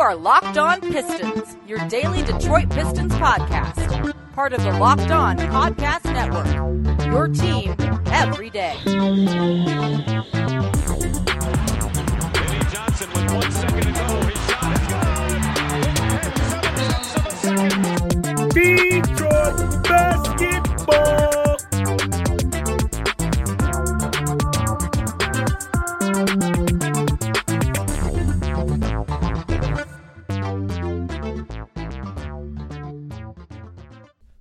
are Locked On Pistons, your daily Detroit Pistons podcast. Part of the Locked On Podcast Network. Your team every day. Eddie Johnson with one second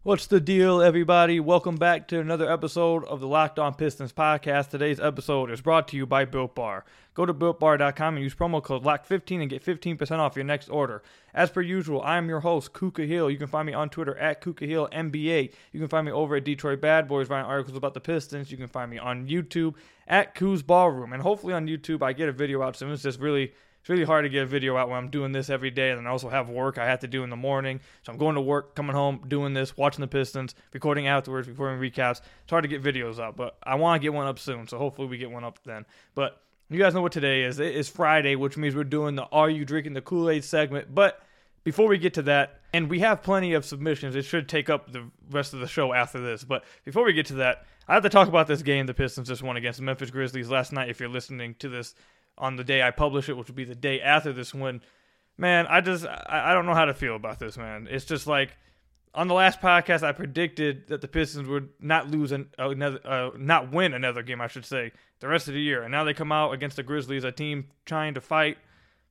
What's the deal, everybody? Welcome back to another episode of the Locked On Pistons podcast. Today's episode is brought to you by Built Bar. Go to builtbar.com and use promo code LOCK15 and get 15% off your next order. As per usual, I am your host, Ku Khahil. You can find me on Twitter at Ku Khahil NBA. You can find me over at Detroit Bad Boys writing articles about the Pistons. You can find me on YouTube at Ku's Ballroom. And hopefully on YouTube, I get a video out soon. It's just really it's really hard to get a video out when I'm doing this every day, and then I also have work I have to do in the morning. So I'm going to work, coming home, doing this, watching the Pistons, recording afterwards, recording recaps. It's hard to get videos out, but I want to get one up soon. So hopefully we get one up then. But you guys know what today is. It is Friday, which means we're doing the Are You Drinking the Kool Aid segment. But before we get to that, and we have plenty of submissions, it should take up the rest of the show after this. But before we get to that, I have to talk about this game the Pistons just won against the Memphis Grizzlies last night. If you're listening to this on the day I publish it, which will be the day after this one. Man, I just I, I don't know how to feel about this, man. It's just like on the last podcast, I predicted that the Pistons would not lose an, another, uh, not win another game, I should say, the rest of the year. And now they come out against the Grizzlies, a team trying to fight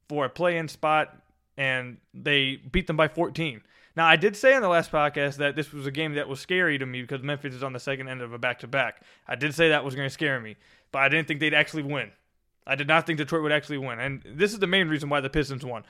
for a play-in spot, and they beat them by 14. Now, I did say in the last podcast that this was a game that was scary to me because Memphis is on the second end of a back-to-back. I did say that was going to scare me, but I didn't think they'd actually win. I did not think Detroit would actually win. And this is the main reason why the Pistons won.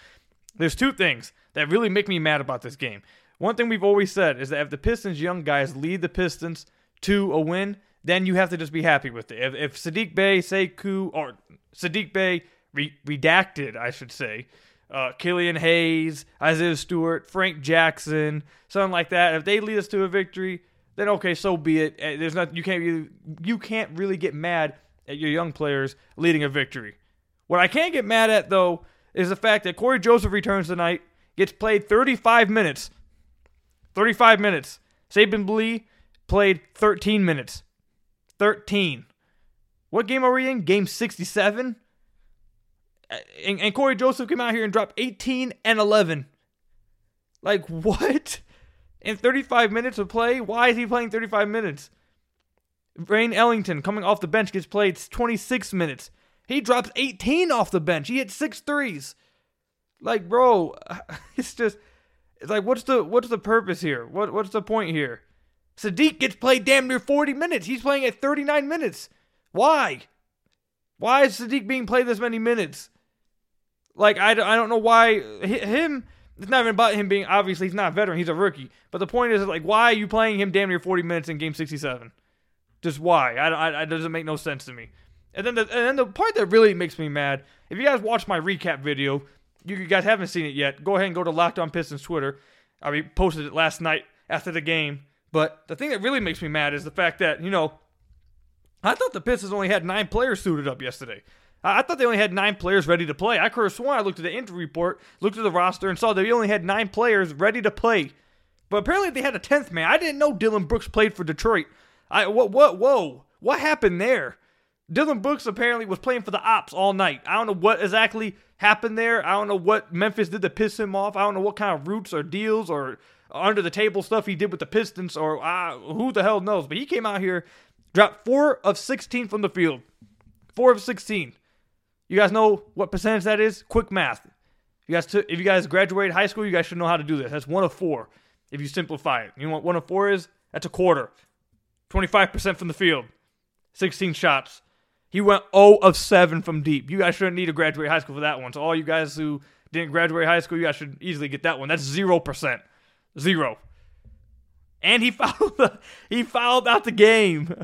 There's two things that really make me mad about this game. One thing we've always said is that if the Pistons young guys lead the Pistons to a win, then you have to just be happy with it. If, if Saddiq Bey, Sekou, or Saddiq Bey, re- redacted, I should say, uh, Killian Hayes, Isaiah Stewart, Frank Jackson, something like that, if they lead us to a victory, then okay, so be it. There's not you can't really, you can't really get mad at your young players leading a victory. What I can't get mad at, though, is the fact that Cory Joseph returns tonight, gets played 35 minutes. 35 minutes. Saben Lee played 13 minutes. 13. What game are we in? Game 67? And, and Cory Joseph came out here and dropped 18 and 11. Like, what? In 35 minutes of play? Why is he playing 35 minutes? Wayne Ellington coming off the bench gets played 26 minutes. He drops 18 off the bench. He hit six threes. Like, bro, it's just it's like what's the what's the purpose here? What what's the point here? Saddiq gets played damn near 40 minutes. He's playing at 39 minutes. Why? Why is Saddiq being played this many minutes? Like I, I don't know why him it's not even about him being obviously he's not a veteran, he's a rookie. But the point is like why are you playing him damn near 40 minutes in game 67? Just why? I, I, it doesn't make no sense to me. And then the and then the part that really makes me mad, if you guys watch my recap video, you guys haven't seen it yet, go ahead and go to Locked On Pistons Twitter. I mean, posted it last night after the game. But the thing that really makes me mad is the fact that you know, I thought the Pistons only had nine players suited up yesterday. I thought they only had nine players ready to play. I could have sworn I looked at the injury report, looked at the roster, and saw that they only had nine players ready to play. But apparently they had a tenth man. I didn't know Dillon Brooks played for Detroit. I what what whoa what happened there? Dillon Brooks apparently was playing for the ops all night. I don't know what exactly happened there. I don't know what Memphis did to piss him off. I don't know what kind of roots or deals or under the table stuff he did with the Pistons or uh, who the hell knows. But he came out here, dropped four of 16 from the field. Four of 16. You guys know what percentage that is? Quick math. You guys, if you guys graduated high school, you guys should know how to do this. That's one of four. If you simplify it, you know what one of four is? That's a quarter. 25% from the field, 16 shots. He went 0 of 7 from deep. You guys shouldn't need to graduate high school for that one. So all you guys who didn't graduate high school, you guys should easily get that one. That's 0%. Zero. And he fouled he fouled out the game.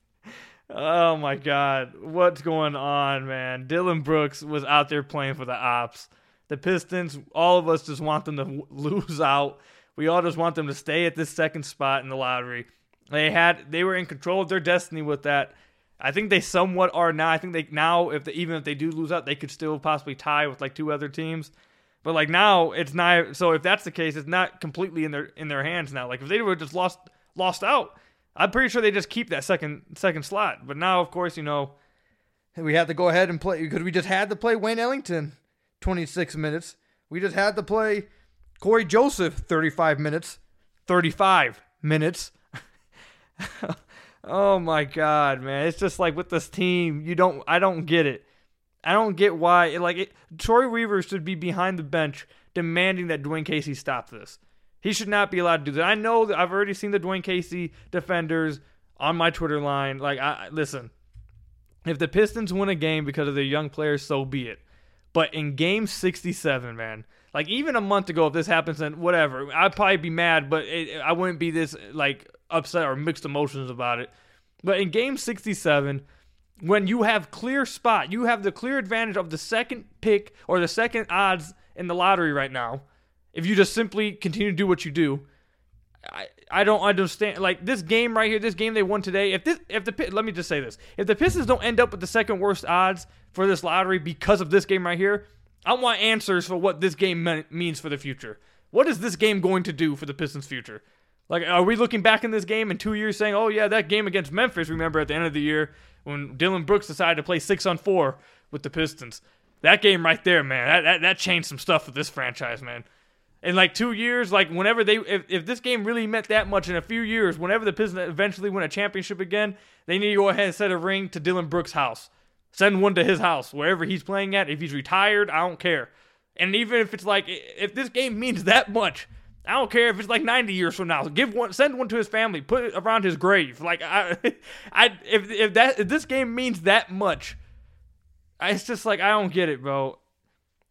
oh my god. What's going on, man? Dillon Brooks was out there playing for the ops. The Pistons, all of us just want them to lose out. We all just want them to stay at this second spot in the lottery. They had they were in control of their destiny with that. I think they somewhat are now. I think they now if they, even if they do lose out, they could still possibly tie with like two other teams. But like now, it's not. So if that's the case, it's not completely in their in their hands now. Like if they would just lost lost out, I'm pretty sure they just keep that second second slot. But now, of course, you know, we have to go ahead and play because we just had to play Wayne Ellington 26 minutes. We just had to play Cory Joseph 35 minutes. 35 minutes. Oh my god, man. It's just like with this team, you don't I don't get it. I don't get why It, like it, Troy Weaver should be behind the bench demanding that Dwane Casey stop this. He should not be allowed to do that. I know that I've already seen the Dwane Casey defenders on my Twitter line. Like I listen, if the Pistons win a game because of their young players, so be it. But in game 67, man, like even a month ago, if this happens, then whatever, I'd probably be mad, but it, I wouldn't be this like upset or mixed emotions about it. But in game 67, when you have clear spot, you have the clear advantage of the second pick or the second odds in the lottery right now. If you just simply continue to do what you do, I, I don't understand. Like this game right here, this game they won today. If this, if the let me just say this: if the Pistons don't end up with the second worst odds for this lottery because of this game right here, I want answers for what this game means for the future. What is this game going to do for the Pistons' future? Like, are we looking back in this game in two years saying, oh, yeah, that game against Memphis, remember at the end of the year when Dillon Brooks decided to play six on four with the Pistons? That game right there, man, that, that, that changed some stuff with this franchise, man. In like two years, like whenever they, if, if this game really meant that much in a few years, whenever the Pistons eventually win a championship again, they need to go ahead and set a ring to Dillon Brooks' house. Send one to his house, wherever he's playing at. If he's retired, I don't care. And even if it's like, if this game means that much, I don't care if it's like 90 years from now. Give one, send one to his family, put it around his grave. Like I, I, if if that if this game means that much, I, it's just like I don't get it, bro.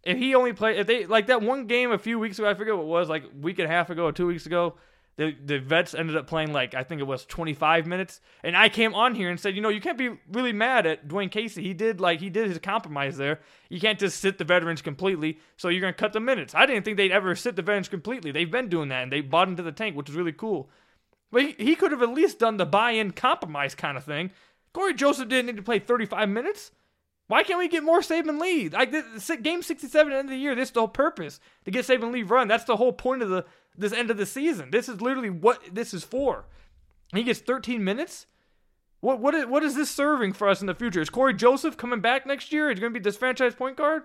If he only played, if they like that one game a few weeks ago, I forget what it was, like a week and a half ago or two weeks ago, the the vets ended up playing like I think it was 25 minutes, and I came on here and said, you know, you can't be really mad at Dwane Casey. He did like he did his compromise there. You can't just sit the veterans completely, so you're gonna cut the minutes. I didn't think they'd ever sit the veterans completely. They've been doing that, and they bought into the tank, which is really cool. But he, he could have at least done the buy-in compromise kind of thing. Cory Joseph didn't need to play 35 minutes. Why can't we get more Saben Lee? Like this, game 67 at the end of the year, this is the whole purpose to get Saben Lee run. That's the whole point of the this end of the season. This is literally what this is for. He gets 13 minutes. What what is, what is this serving for us in the future? Is Cory Joseph coming back next year? Is going to be this franchise point guard?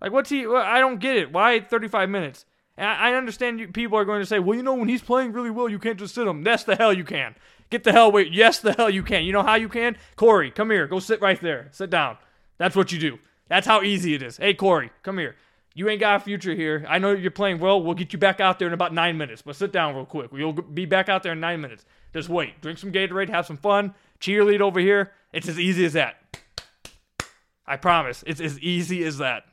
Like what's he? I don't get it. Why 35 minutes? I, understand you, people are going to say, well, you know, when he's playing really well, you can't just sit him. That's the hell you can. Get the hell wait. Yes, the hell you can. You know how you can? Cory, come here. Go sit right there. Sit down. That's what you do. That's how easy it is. Hey, Cory, come here. You ain't got a future here. I know you're playing well. We'll get you back out there in about nine minutes. But sit down real quick. You'll be back out there in nine minutes. Just wait. Drink some Gatorade. Have some fun. Cheerlead over here. It's as easy as that. I promise. It's as easy as that.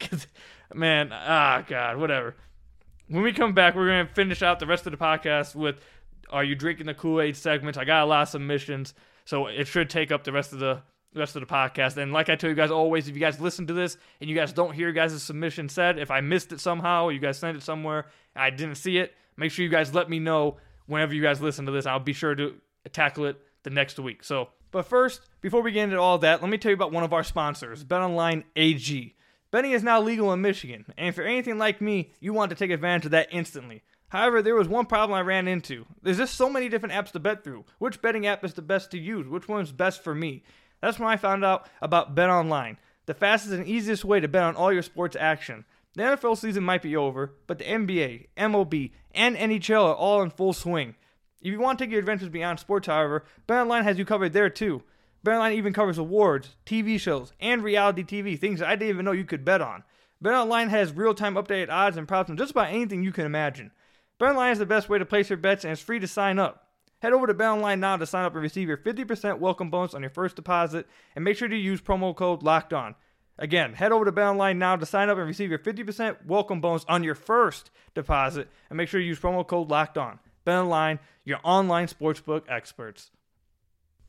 Man, ah, God, whatever. When we come back, we're going to finish out the rest of the podcast with Are You Drinking the Kool Aid segments. I got a lot of submissions, so it should take up the rest of the rest of the podcast. And like I tell you guys always, if you guys listen to this and you guys don't hear guys' submission said, if I missed it somehow, you guys sent it somewhere, I didn't see it, make sure you guys let me know whenever you guys listen to this. I'll be sure to tackle it the next week. So, but first, before we get into all that, let me tell you about one of our sponsors, BetOnline AG. Betting is now legal in Michigan, and if you're anything like me, you want to take advantage of that instantly. However, there was one problem I ran into. There's just so many different apps to bet through. Which betting app is the best to use? Which one's best for me? That's when I found out about Bet Online, the fastest and easiest way to bet on all your sports action. The NFL season might be over, but the NBA, MLB, and NHL are all in full swing. If you want to take your adventures beyond sports, however, BetOnline has you covered there too. BetOnline even covers awards, TV shows, and reality TV, things I didn't even know you could bet on. BetOnline has real-time updated odds and props on just about anything you can imagine. BetOnline is the best way to place your bets and it's free to sign up. Head over to BetOnline now to sign up and receive your 50% welcome bonus on your first deposit, and make sure to use promo code Locked On. Again, head over to BetOnline now to sign up and receive your 50% welcome bonus on your first deposit, and make sure to use promo code Locked On. BetOnline, your online sportsbook experts.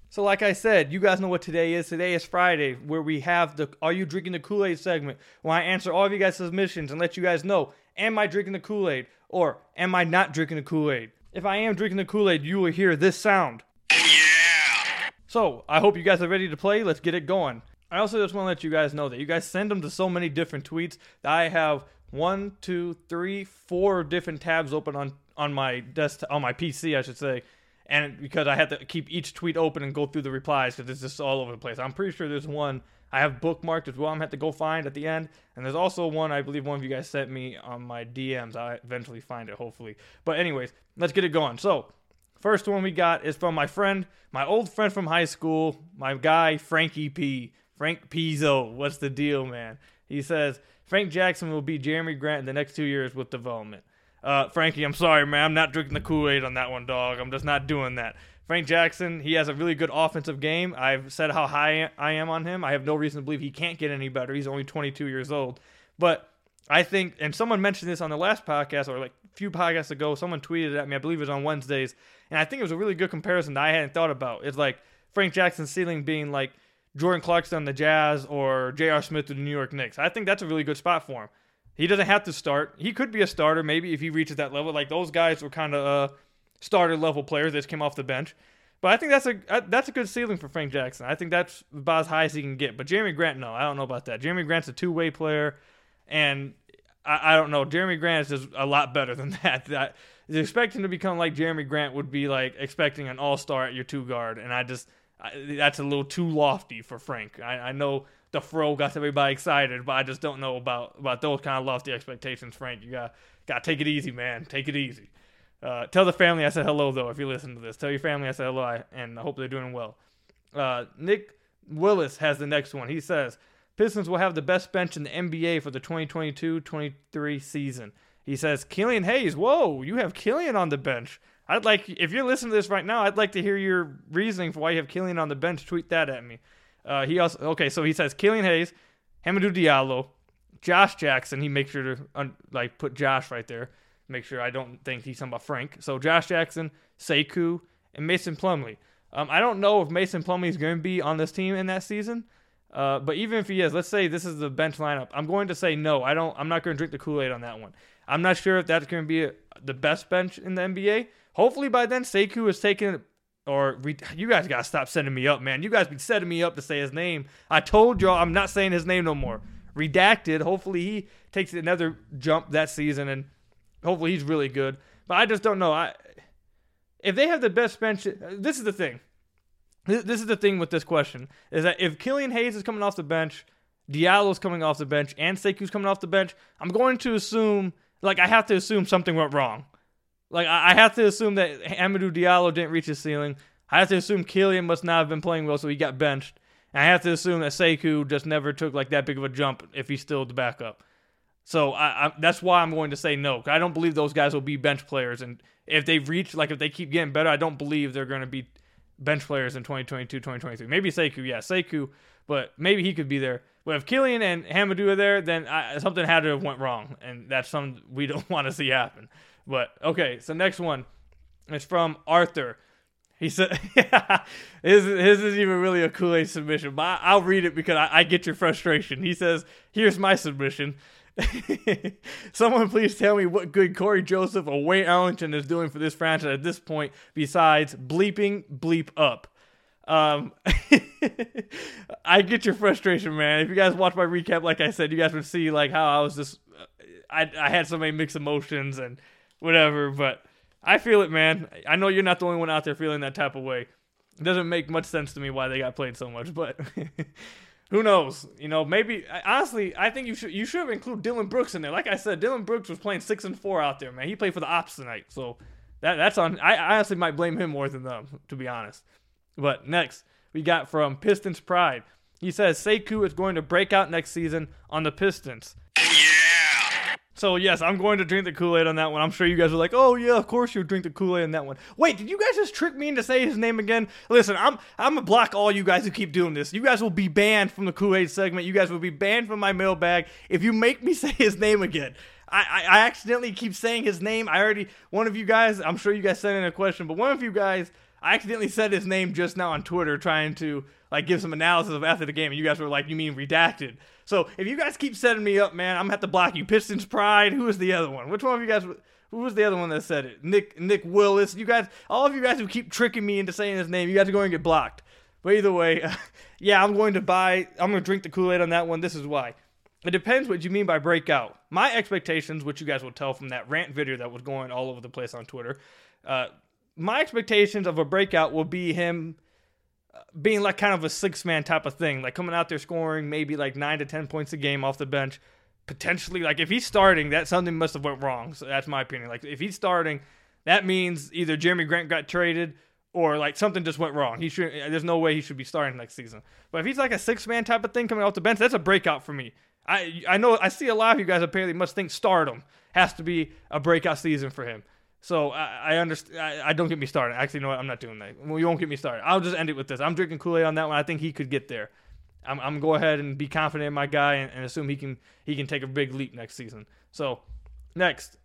So, like I said, you guys know what today is. Today is Friday, where we have the Are You Drinking the Kool Aid segment, where I answer all of you guys' submissions and let you guys know Am I drinking the Kool Aid? Or Am I not drinking the Kool Aid? If I am drinking the Kool Aid, you will hear this sound. Yeah! So, I hope you guys are ready to play. Let's get it going. I also just want to let you guys know that you guys send them to so many different tweets that I have one, two, three, four different tabs open on on my desktop on my PC, I should say, and because I had to keep each tweet open and go through the replies because it's just all over the place. I'm pretty sure there's one I have bookmarked as well. I'm have to go find at the end, and there's also one I believe one of you guys sent me on my DMs. I eventually find it, hopefully. But anyways, let's get it going. So. First one we got is from my friend, my old friend from high school, my guy Frankie P. Frank Pizzo. What's the deal, man? He says Frank Jackson will be Jerami Grant in the next two years with development. Uh, Frankie, I'm sorry, man. I'm not drinking the Kool Aid on that one, dog. I'm just not doing that. Frank Jackson, he has a really good offensive game. I've said how high I am on him. I have no reason to believe he can't get any better. He's only 22 years old. But I think, and someone mentioned this on the last podcast or like a few podcasts ago, someone tweeted at me, I believe it was on Wednesdays, and I think it was a really good comparison that I hadn't thought about. It's like Frank Jackson's ceiling being like Jordan Clarkson on the Jazz or J.R. Smith to the New York Knicks. I think that's a really good spot for him. He doesn't have to start. He could be a starter maybe if he reaches that level. Like those guys were kind of uh, starter level players that came off the bench. But I think that's a uh, that's a good ceiling for Frank Jackson. I think that's about as high as he can get. But Jerami Grant, no, I don't know about that. Jerami Grant's a two way player, and I, I, don't know. Jerami Grant is just a lot better than that. that expecting to become like Jerami Grant would be like expecting an all star at your two guard, and I just I, that's a little too lofty for Frank. I, I know the fro got everybody excited, but I just don't know about about those kind of lofty expectations, Frank. You got got take it easy, man. Take it easy. Uh, tell the family I said hello though if you listen to this. Tell your family I said hello, and I hope they're doing well. Uh, Nick Willis has the next one. He says Pistons will have the best bench in the NBA for the 2022-23 season. He says Killian Hayes. Whoa, you have Killian on the bench. I'd like if you're listening to this right now, I'd like to hear your reasoning for why you have Killian on the bench. Tweet that at me. Uh, he also okay, so he says Killian Hayes, Hamidou Diallo, Josh Jackson. He makes sure to un, like put Josh right there. Make sure I don't think he's talking about Frank. So Josh Jackson, Sekou, and Mason Plumlee. Um, I don't know if Mason Plumlee is going to be on this team in that season. Uh, but even if he is, let's say this is the bench lineup. I'm going to say no. I don't. I'm not going to drink the Kool Aid on that one. I'm not sure if that's going to be a, the best bench in the NBA. Hopefully by then Sekou is taken or re- you guys gotta stop setting me up, man. You guys be setting me up to say his name. I told y'all I'm not saying his name no more. Redacted. Hopefully he takes another jump that season, and hopefully he's really good. But I just don't know. I if they have the best bench, this is the thing. This is the thing with this question is that if Killian Hayes is coming off the bench, Diallo's coming off the bench, and Sekou's coming off the bench, I'm going to assume, like I have to assume something went wrong. Like I have to assume that Hamidou Diallo didn't reach his ceiling. I have to assume Killian must not have been playing well, so he got benched. And I have to assume that Sekou just never took like that big of a jump if he's still the backup. So I, I, that's why I'm going to say no. I don't believe those guys will be bench players, and if they reach like if they keep getting better, I don't believe they're going to be bench players in 2022, 2023. Maybe Sekou, yeah, Sekou, but maybe he could be there. But if Killian and Hamidou are there, then I, something had to have went wrong, and that's something we don't want to see happen. But okay, so next one is from Arthur. He said, yeah, his, his is even really a Kool Aid submission, but I, will read it because I, I get your frustration. He says, Here's my submission. Someone please tell me what good Cory Joseph or Wayne Ellington is doing for this franchise at this point besides bleeping bleep up. Um, I get your frustration, man. If you guys watch my recap, like I said, you guys would see like how I was just, I, I had so many mixed emotions and whatever. But I feel it, man. I know you're not the only one out there feeling that type of way. It doesn't make much sense to me why they got played so much, but who knows? You know, maybe honestly, I think you should you should include Dillon Brooks in there. Like I said, Dillon Brooks was playing six and four out there, man. He played for the Ops tonight, so that that's on. I, honestly might blame him more than them, to be honest. But next, we got from Pistons Pride. He says Sekou is going to break out next season on the Pistons. So yes, I'm going to drink the Kool Aid on that one. I'm sure you guys are like, "Oh yeah, of course you drink the Kool Aid on that one." Wait, did you guys just trick me into saying his name again? Listen, I'm I'm gonna block all you guys who keep doing this. You guys will be banned from the Kool Aid segment. You guys will be banned from my mailbag if you make me say his name again. I, I, I accidentally keep saying his name. I already one of you guys. I'm sure you guys sent in a question, but one of you guys I accidentally said his name just now on Twitter, trying to like give some analysis of after the game, and you guys were like, "You mean redacted?" So if you guys keep setting me up, man, I'm gonna have to block you. Pistons Pride. Who is the other one? Which one of you guys? Who was the other one that said it? Nick Nick Willis. You guys, all of you guys who keep tricking me into saying his name, you guys are going to get blocked. But either way, yeah, I'm going to buy. I'm going to drink the Kool Aid on that one. This is why. It depends what you mean by breakout. My expectations, which you guys will tell from that rant video that was going all over the place on Twitter, uh, my expectations of a breakout will be him uh, being like kind of a six man type of thing, like coming out there scoring maybe like nine to ten points a game off the bench. Potentially, like if he's starting, that something must have went wrong. So that's my opinion. Like if he's starting, that means either Jerami Grant got traded or like something just went wrong. He should. There's no way he should be starting next season. But if he's like a six man type of thing coming off the bench, that's a breakout for me. I I know I see a lot of you guys apparently must think stardom has to be a breakout season for him. So I, I understand. I, I, don't get me started. Actually, you know what? I'm not doing that. Well, you won't get me started. I'll just end it with this. I'm drinking Kool Aid on that one. I think he could get there. I'm, I'm go ahead and be confident in my guy and, and assume he can he can take a big leap next season. So next,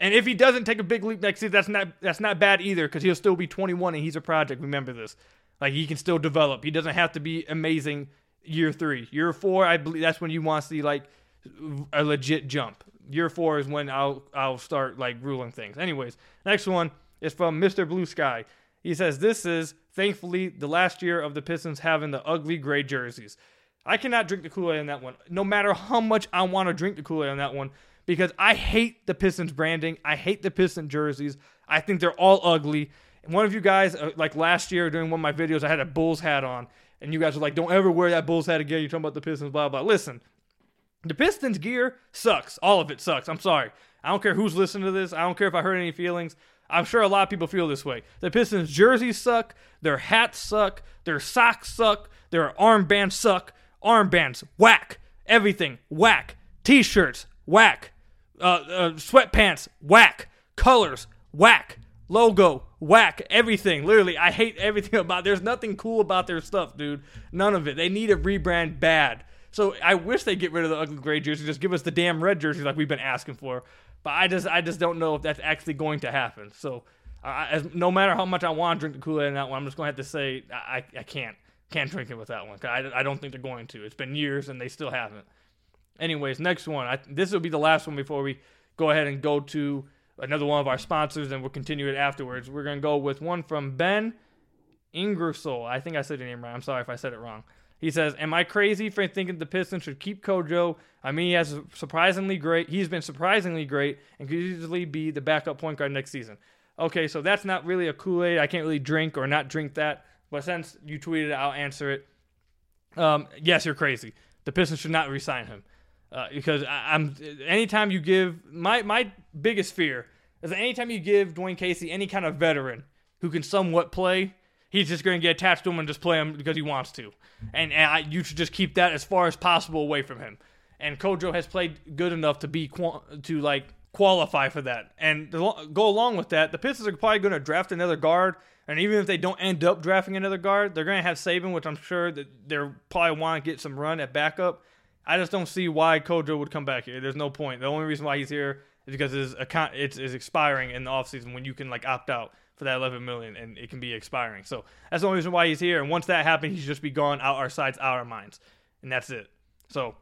and if he doesn't take a big leap next season, that's not that's not bad either because he'll still be 21 and he's a project. Remember this. Like he can still develop. He doesn't have to be amazing year three. Year four, I believe that's when you want to see like a legit jump. Year four is when I'll I'll start like ruling things. Anyways, next one is from Mr. Blue Sky. He says this is thankfully the last year of the Pistons having the ugly gray jerseys. I cannot drink the Kool Aid on that one. No matter how much I want to drink the Kool Aid on that one, because I hate the Pistons branding. I hate the Piston jerseys. I think they're all ugly. And one of you guys, uh, like last year during one of my videos, I had a Bulls hat on, and you guys were like, "Don't ever wear that Bulls hat again." You're talking about the Pistons, blah blah. Listen, the Pistons gear sucks. All of it sucks. I'm sorry. I don't care who's listening to this. I don't care if I hurt any feelings. I'm sure a lot of people feel this way. The Pistons jerseys suck. Their hats suck. Their socks suck. Their armbands suck. Armbands whack. Everything whack. T-shirts whack uh, uh, sweatpants, whack. Colors, whack. Logo, whack. Everything. Literally, I hate everything about. There's nothing cool about their stuff, dude. None of it. They need a rebrand bad. So I wish they get rid of the ugly gray jersey. Just give us the damn red jersey like we've been asking for. But I just, I just don't know if that's actually going to happen. So, I, as, no matter how much I want to drink the Kool Aid in that one, I'm just going to have to say I, I can't, can't drink it with that one. I, I don't think they're going to. It's been years and they still haven't. Anyways, next one. I, this will be the last one before we go ahead and go to another one of our sponsors, and we'll continue it afterwards. We're to go with one from Ben Ingersoll. I think I said your name right. I'm sorry if I said it wrong. He says, "Am I crazy for thinking the Pistons should keep Kojo? I mean, he has surprisingly great. He's been surprisingly great, and could easily be the backup point guard next season." Okay, so that's not really a Kool Aid. I can't really drink or not drink that. But since you tweeted I'll answer it. Um, yes, you're crazy. The Pistons should not resign him. Uh, because I, am anytime you give my my biggest fear is that anytime you give Dwane Casey any kind of veteran who can somewhat play, he's just going to get attached to him and just play him because he wants to, and, and I, you should just keep that as far as possible away from him. And Kojo has played good enough to be to like qualify for that, and to go along with that, the Pistons are probably going to draft another guard. And even if they don't end up drafting another guard, they're going to have Saben, which I'm sure that they're probably want to get some run at backup. I just don't see why Kojo would come back here. There's no point. The only reason why he's here is because his account it's is expiring in the offseason when you can like opt out for that 11 million and it can be expiring. So that's the only reason why he's here. And once that happens, he's just be gone out our sides, out our minds, and that's it. So,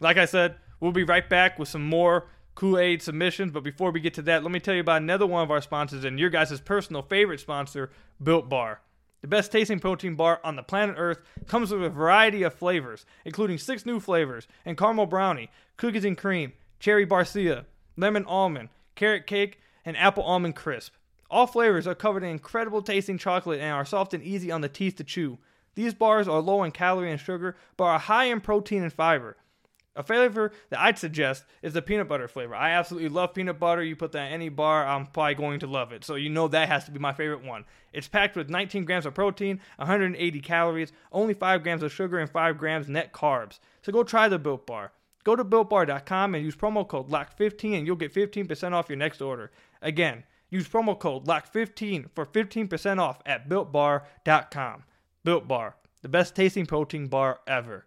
like I said, we'll be right back with some more Kool Aid submissions. But before we get to that, let me tell you about another one of our sponsors and your guys' personal favorite sponsor, Built Bar. The best tasting protein bar on the planet Earth comes with a variety of flavors, including six new flavors and caramel brownie, cookies and cream, cherry barcia, lemon almond, carrot cake, and apple almond crisp. All flavors are covered in incredible tasting chocolate and are soft and easy on the teeth to chew. These bars are low in calorie and sugar, but are high in protein and fiber. A flavor that I'd suggest is the peanut butter flavor. I absolutely love peanut butter. You put that in any bar, I'm probably going to love it. So you know that has to be my favorite one. It's packed with 19 grams of protein, 180 calories, only 5 grams of sugar, and 5 grams net carbs. So go try the Built Bar. Go to builtbar.com and use promo code LOCK15 and you'll get 15% off your next order. Again, use promo code LOCK15 for 15% off at builtbar.com. Built Bar, the best tasting protein bar ever.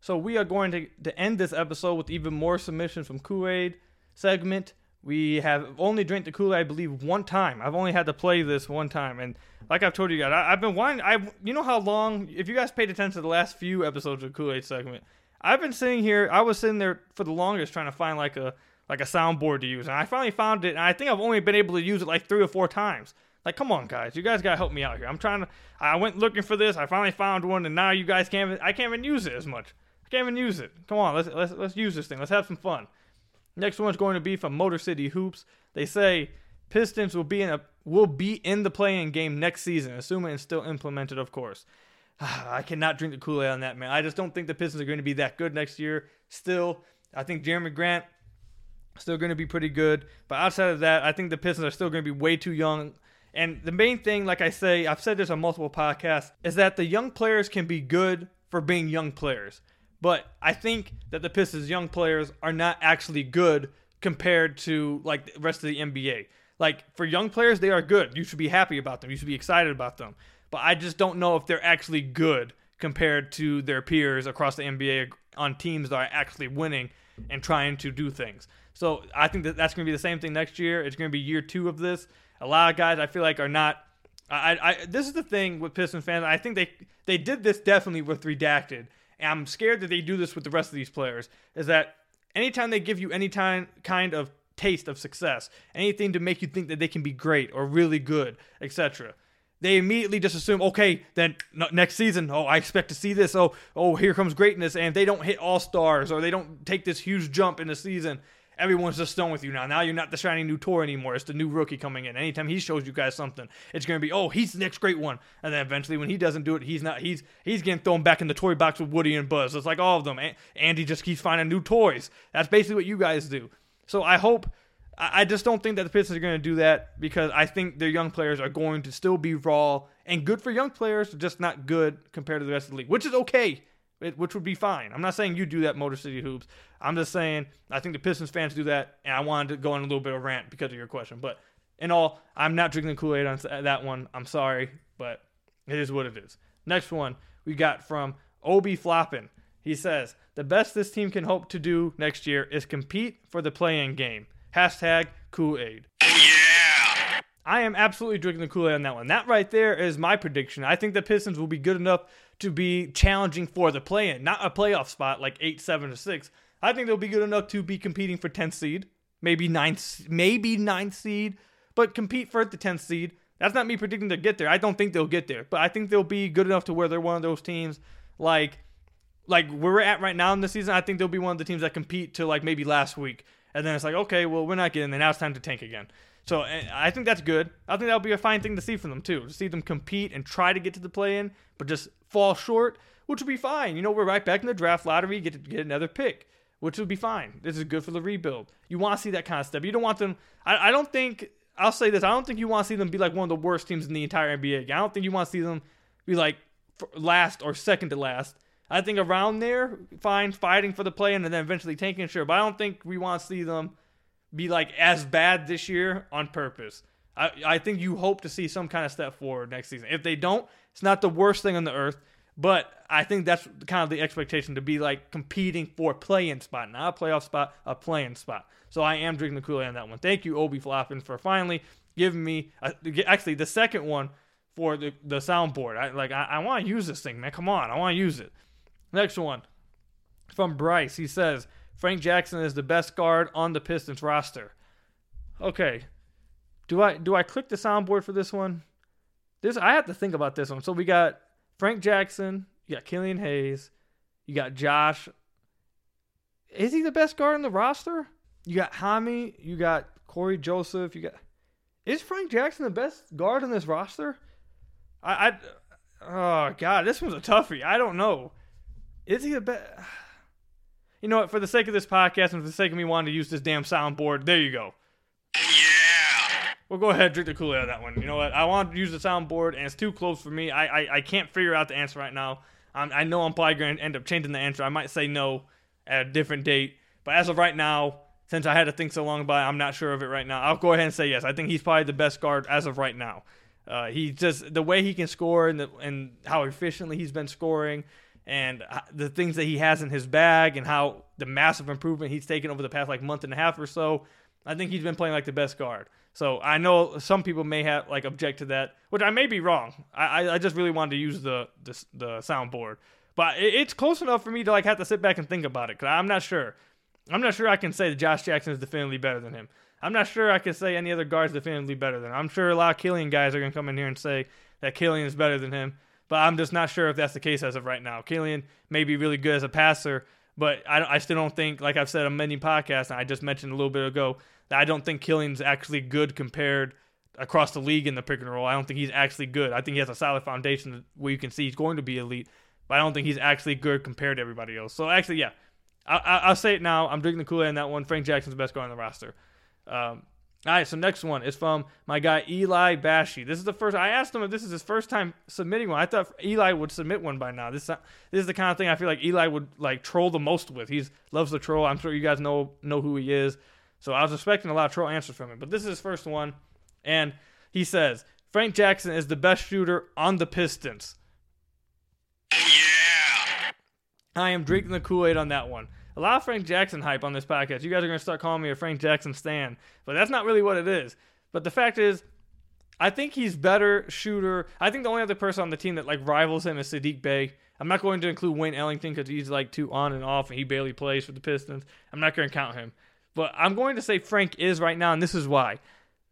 So we are going to, to end this episode with even more submissions from Kool-Aid segment. We have only drank the Kool-Aid, I believe, one time. I've only had to play this one time, and like I've told you guys, I, have been wanting. I you know how long? If you guys paid attention to the last few episodes of Kool-Aid segment, I've been sitting here. I was sitting there for the longest trying to find like a like a soundboard to use, and I finally found it. And I think I've only been able to use it like three or four times. Like, come on, guys, you guys gotta help me out here. I'm trying to. I went looking for this. I finally found one, and now you guys can't. I can't even use it as much. I can't even use it. Come on, let's let's let's use this thing. Let's have some fun. Next one's going to be from Motor City Hoops. They say Pistons will be in a will be in the playing game next season, assuming it's still implemented, of course. I cannot drink the Kool Aid on that, man. I just don't think the Pistons are going to be that good next year. Still, I think Jerami Grant still going to be pretty good, but outside of that, I think the Pistons are still going to be way too young. And the main thing, like I say, I've said this on multiple podcasts, is that the young players can be good for being young players. But I think that the Pistons' young players are not actually good compared to like the rest of the NBA. Like for young players, they are good. You should be happy about them. You should be excited about them. But I just don't know if they're actually good compared to their peers across the NBA on teams that are actually winning and trying to do things. So I think that that's going to be the same thing next year. It's going to be year two of this. A lot of guys I feel like are not. I, I this is the thing with Pistons fans. I think they they did this definitely with redacted, and I'm scared that they do this with the rest of these players. Is that anytime they give you any time kind of taste of success, anything to make you think that they can be great or really good, etc. They immediately just assume, okay, then next season, oh, I expect to see this. Oh, oh, here comes greatness, and if they don't hit all stars or they don't take this huge jump in the season, everyone's just done with you now. Now you're not the shiny new toy anymore. It's the new rookie coming in. Anytime he shows you guys something, it's gonna be, oh, he's the next great one. And then eventually, when he doesn't do it, he's not. He's he's getting thrown back in the toy box with Woody and Buzz. It's like all of them. Andy just keeps finding new toys. That's basically what you guys do. So I hope. I just don't think that the Pistons are going to do that because I think their young players are going to still be raw and good for young players, just not good compared to the rest of the league, which is okay which would be fine. I'm not saying you do that, Motor City Hoops. I'm just saying I think the Pistons fans do that, and I wanted to go on a little bit of rant because of your question. But in all, I'm not drinking Kool Aid on uh, that one. I'm sorry, but it is what it is. Next one we got from Obi Floppin. He says the best this team can hope to do next year is compete for the playing game. Hashtag Kool Aid. I am absolutely drinking the Kool Aid on that one. That right there is my prediction. I think the Pistons will be good enough to be challenging for the play in, not a playoff spot like 8, 7, or 6. I think they'll be good enough to be competing for 10th seed, maybe 9th, maybe 9th seed, but compete for the 10th seed. That's not me predicting to get there. I don't think they'll get there, but I think they'll be good enough to where they're one of those teams like like where we're at right now in the season. I think they'll be one of the teams that compete to like maybe last week, and then it's like okay, well we're not getting there. Now it's time to tank again. So eh, I think that's good. I think that'll be a fine thing to see from them too. To see them compete and try to get to the play in, but just fall short, which would be fine. You know, we're right back in the draft lottery, get to get another pick, which would be fine. This is good for the rebuild. You want to see that kind of stuff. You don't want them. I, I don't think. I'll say this. I don't think you want to see them be like one of the worst teams in the entire NBA. I don't think you want to see them be like last or second to last. I think around there, fine, fighting for the play and then eventually tanking, sure. But I don't think we want to see them be like as bad this year on purpose. I, I think you hope to see some kind of step forward next season. If they don't, it's not the worst thing on the earth, but I think that's kind of the expectation to be like competing for a play-in spot, not a playoff spot, a play-in spot. So I am drinking the Kool-Aid on that one. Thank you, Obi Floppin, for finally giving me uh, a, actually the second one for the, the soundboard. I like I, I want to use this thing, man. Come on, I want to use it. Next one from Bryce. He says Frank Jackson is the best guard on the Pistons roster. Okay. Do I do I click the soundboard for this one? This I have to think about this one. So we got Frank Jackson, you got Killian Hayes, you got Josh. Is he the best guard on the roster? You got Hami, you got Cory Joseph, you got Is Frank Jackson the best guard on this roster? I, I oh god, this one's a toughie. I don't know. Is he the best you know what? For the sake of this podcast and for the sake of me wanting to use this damn soundboard, there you go. Yeah. We'll go ahead drink the Kool Aid on that one. You know what? I want to use the soundboard, and it's too close for me. I I, I can't figure out the answer right now. I'm, I know I'm probably going to end up changing the answer. I might say no at a different date, but as of right now, since I had to think so long about it, I'm not sure of it right now. I'll go ahead and say yes. I think he's probably the best guard as of right now. Uh, he just the way he can score and the, and how efficiently he's been scoring and uh, the things that he has in his bag and how the massive improvement he's taken over the past like month and a half or so. I think he's been playing like the best guard. So I know some people may have like object to that, which I may be wrong. I I just really wanted to use the the, the soundboard, but it's close enough for me to like have to sit back and think about it because I'm not sure. I'm not sure I can say that Josh Jackson is definitively better than him. I'm not sure I can say any other guards definitively better than him. I'm sure a lot of Killian guys are gonna come in here and say that Killian is better than him. But I'm just not sure if that's the case as of right now. Killian may be really good as a passer, but I, I still don't think, like I've said on many podcasts, and I just mentioned a little bit ago, that I don't think Killian's actually good compared across the league in the pick and roll. I don't think he's actually good. I think he has a solid foundation where you can see he's going to be elite, but I don't think he's actually good compared to everybody else. So actually, yeah, I, will say it now. I'm drinking the Kool Aid on that one. Frank Jackson's the best guy on the roster. Um, all right, so next one is from my guy Eli Bashi. This is the first. I asked him if this is his first time submitting one. I thought Eli would submit one by now. This this is the kind of thing I feel like Eli would like troll the most with. He loves to troll. I'm sure you guys know know who he is. So I was expecting a lot of troll answers from him, but this is his first one, and he says Frank Jackson is the best shooter on the Pistons. Yeah. I am drinking the Kool Aid on that one a lot of Frank Jackson hype on this podcast. You guys are going to start calling me a Frank Jackson stan, but that's not really what it is. But the fact is, I think he's better shooter. I think the only other person on the team that like rivals him is Saddiq Bey. I'm not going to include Wayne Ellington because he's like too on and off and he barely plays for the Pistons. I'm not going to count him. But I'm going to say Frank is right now, and this is why.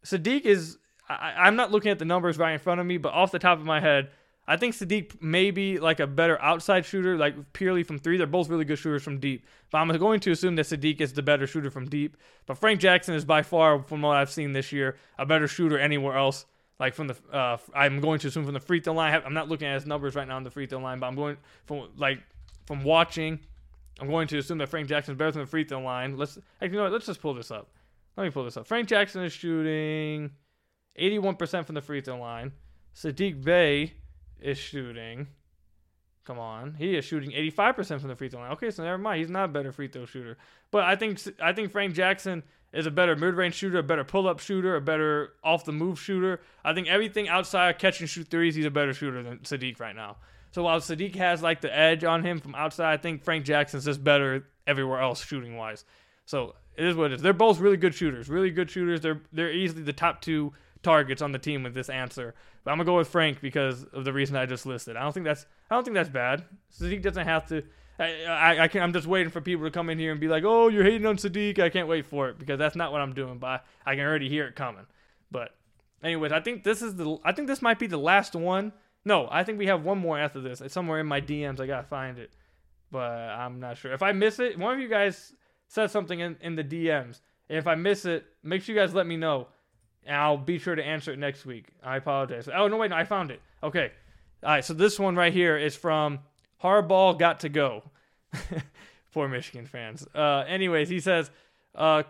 Saddiq is. I, I'm not looking at the numbers right in front of me, but off the top of my head, I think Saddiq may be like a better outside shooter, like purely from three. They're both really good shooters from deep. But I'm going to assume that Saddiq is the better shooter from deep. But Frank Jackson is by far, from what I've seen this year, a better shooter anywhere else. Like from the, uh, I'm going to assume from the free throw line. I'm not looking at his numbers right now on the free throw line, but I'm going from like from watching. I'm going to assume that Frank Jackson is better than the free throw line. Let's you know what? Let's just pull this up. Let me pull this up. Frank Jackson is shooting 81% from the free throw line. Saddiq Bey is shooting. Come on, he is shooting 85% from the free throw line. Okay, so never mind. He's not a better free throw shooter. But I think I think Frank Jackson is a better mid-range shooter, a better pull-up shooter, a better off-the-move shooter. I think everything outside of catch and shoot threes, he's a better shooter than Saddiq right now. So while Saddiq has like the edge on him from outside, I think Frank Jackson's just better everywhere else shooting wise. So it is what it is. They're both really good shooters, really good shooters. They're they're easily the top two targets on the team with this answer. But I'm gonna go with Frank because of the reason I just listed. I don't think that's I don't think that's bad. Saddiq doesn't have to. I, I, I can, I'm just waiting for people to come in here and be like, "Oh, you're hating on Saddiq." I can't wait for it because that's not what I'm doing. But I can already hear it coming. But, anyways, I think this is the. I think this might be the last one. No, I think we have one more after this. It's somewhere in my DMs. I gotta find it, but I'm not sure. If I miss it, one of you guys said something in, in the DMs. If I miss it, make sure you guys let me know and I'll be sure to answer it next week. I apologize. Oh no, wait, no, I found it. Okay, all right. So this one right here is from Harbaugh Got to Go. Poor Michigan fans. Uh, anyways, he says, uh,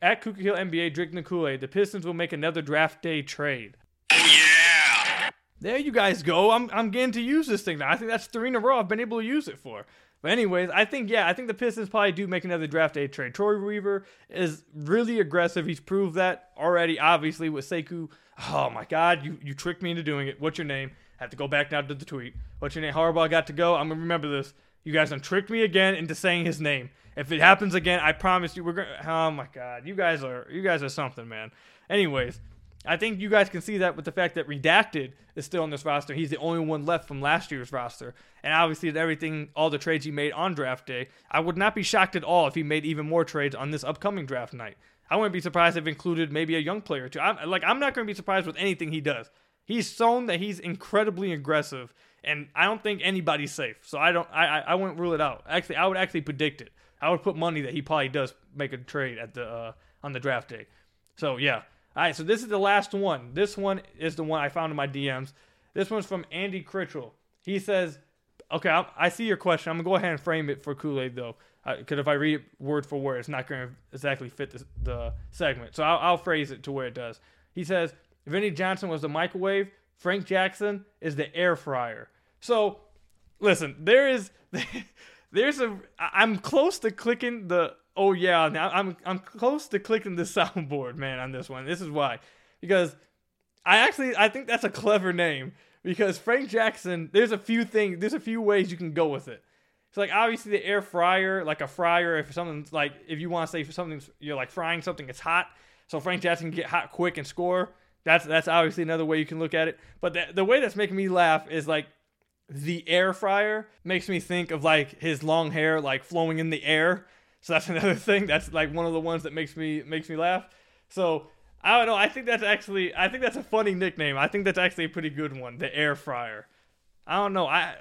at Ku Khahil NBA, drinking the Kool Aid, the Pistons will make another draft day trade. Oh, yeah. There you guys go. I'm I'm getting to use this thing now. I think that's three in a row I've been able to use it for. But anyways, I think yeah, I think the Pistons probably do make another draft day trade. Troy Weaver is really aggressive. He's proved that already. Obviously with Sekou. Oh my God, you you tricked me into doing it. What's your name? I have to go back now to the tweet. What's your name? Harbaugh got to go. I'm gonna remember this. You guys done tricked me again into saying his name. If it happens again, I promise you we're gonna. Oh my God, you guys are you guys are something, man. Anyways, I think you guys can see that with the fact that Redacted is still on this roster. He's the only one left from last year's roster. And obviously, everything, all the trades he made on draft day, I would not be shocked at all if he made even more trades on this upcoming draft night. I wouldn't be surprised if included maybe a young player too. I'm, like, I'm not going to be surprised with anything he does. He's shown that he's incredibly aggressive, and I don't think anybody's safe. So I don't, I, I, I wouldn't rule it out. Actually, I would actually predict it. I would put money that he probably does make a trade at the uh, on the draft day. So yeah, all right, so this is the last one. This one is the one I found in my DMs. This one's from Andy Critchell. He says, "Okay, I, I see your question. I'm gonna go ahead and frame it for Kool Aid though, uh, because if I read it word for word, it's not gonna exactly fit the, the segment. So I'll, I'll phrase it to where it does." He says, "Vinnie Johnson was the microwave. Frank Jackson is the air fryer." So, listen, there is there's a I'm close to clicking the oh yeah, now I'm I'm close to clicking the soundboard, man, on this one. This is why. Because I actually I think that's a clever name because Frank Jackson, there's a few things, there's a few ways you can go with it. It's like obviously the air fryer, like a fryer, if something's like if you want to say something you're like frying something, it's hot. So Frank Jackson can get hot quick and score. That's that's obviously another way you can look at it. But the, the way that's making me laugh is like the air fryer makes me think of like his long hair like flowing in the air. So that's another thing. That's like one of the ones that makes me makes me laugh. So I don't know. I think that's actually I think that's a funny nickname. I think that's actually a pretty good one, the air fryer. I don't know. I,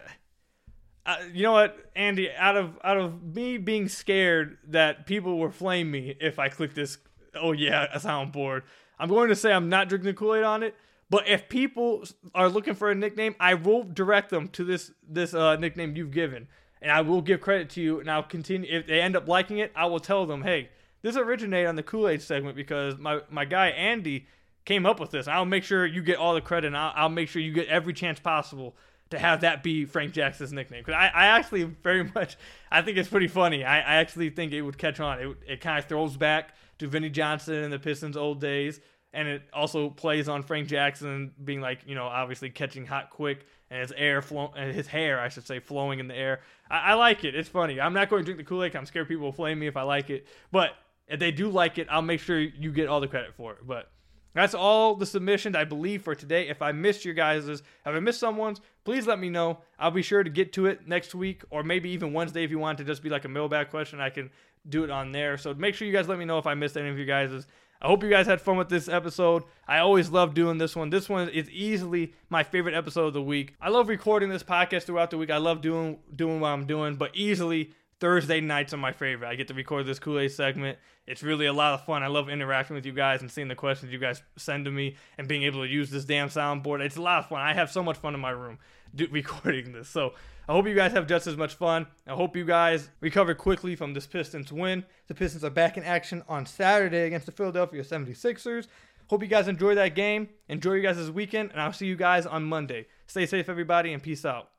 you know what, Andy? Out of out of me being scared that people will flame me if I click this, oh yeah, a soundboard. I'm going to say I'm not drinking the Kool Aid on it. But if people are looking for a nickname, I will direct them to this this uh, nickname you've given, and I will give credit to you. And I'll continue. If they end up liking it, I will tell them, hey, this originated on the Ku-Aid segment because my my guy Andy came up with this. I'll make sure you get all the credit. and I'll, I'll make sure you get every chance possible to have that be Frank Jackson's nickname. Because I, I actually very much, I think it's pretty funny. I, I actually think it would catch on. It, it kind of throws back to Vinnie Johnson and the Pistons' old days. And it also plays on Frank Jackson being like, you know, obviously catching hot quick and his air flow, and his hair, I should say, flowing in the air. I, I like it. It's funny. I'm not going to drink the Ku-Aid. I'm scared people will flame me if I like it. But if they do like it, I'll make sure you get all the credit for it. But that's all the submissions I believe for today. If I missed your guys's, if I missed someone's, please let me know. I'll be sure to get to it next week or maybe even Wednesday if you want to just be like a mailbag question. I can do it on there. So make sure you guys let me know if I missed any of you guys's. I hope you guys had fun with this episode. I always love doing this one. This one is easily my favorite episode of the week. I love recording this podcast throughout the week. I love doing doing what I'm doing, but easily Thursday nights are my favorite. I get to record this Ku-Aid segment. It's really a lot of fun. I love interacting with you guys and seeing the questions you guys send to me and being able to use this damn soundboard. It's a lot of fun. I have so much fun in my room do, recording this. So I hope you guys have just as much fun. I hope you guys recover quickly from this Pistons win. The Pistons are back in action on Saturday against the Philadelphia 76ers. Hope you guys enjoy that game. Enjoy you guys weekend, and I'll see you guys on Monday. Stay safe, everybody, and peace out.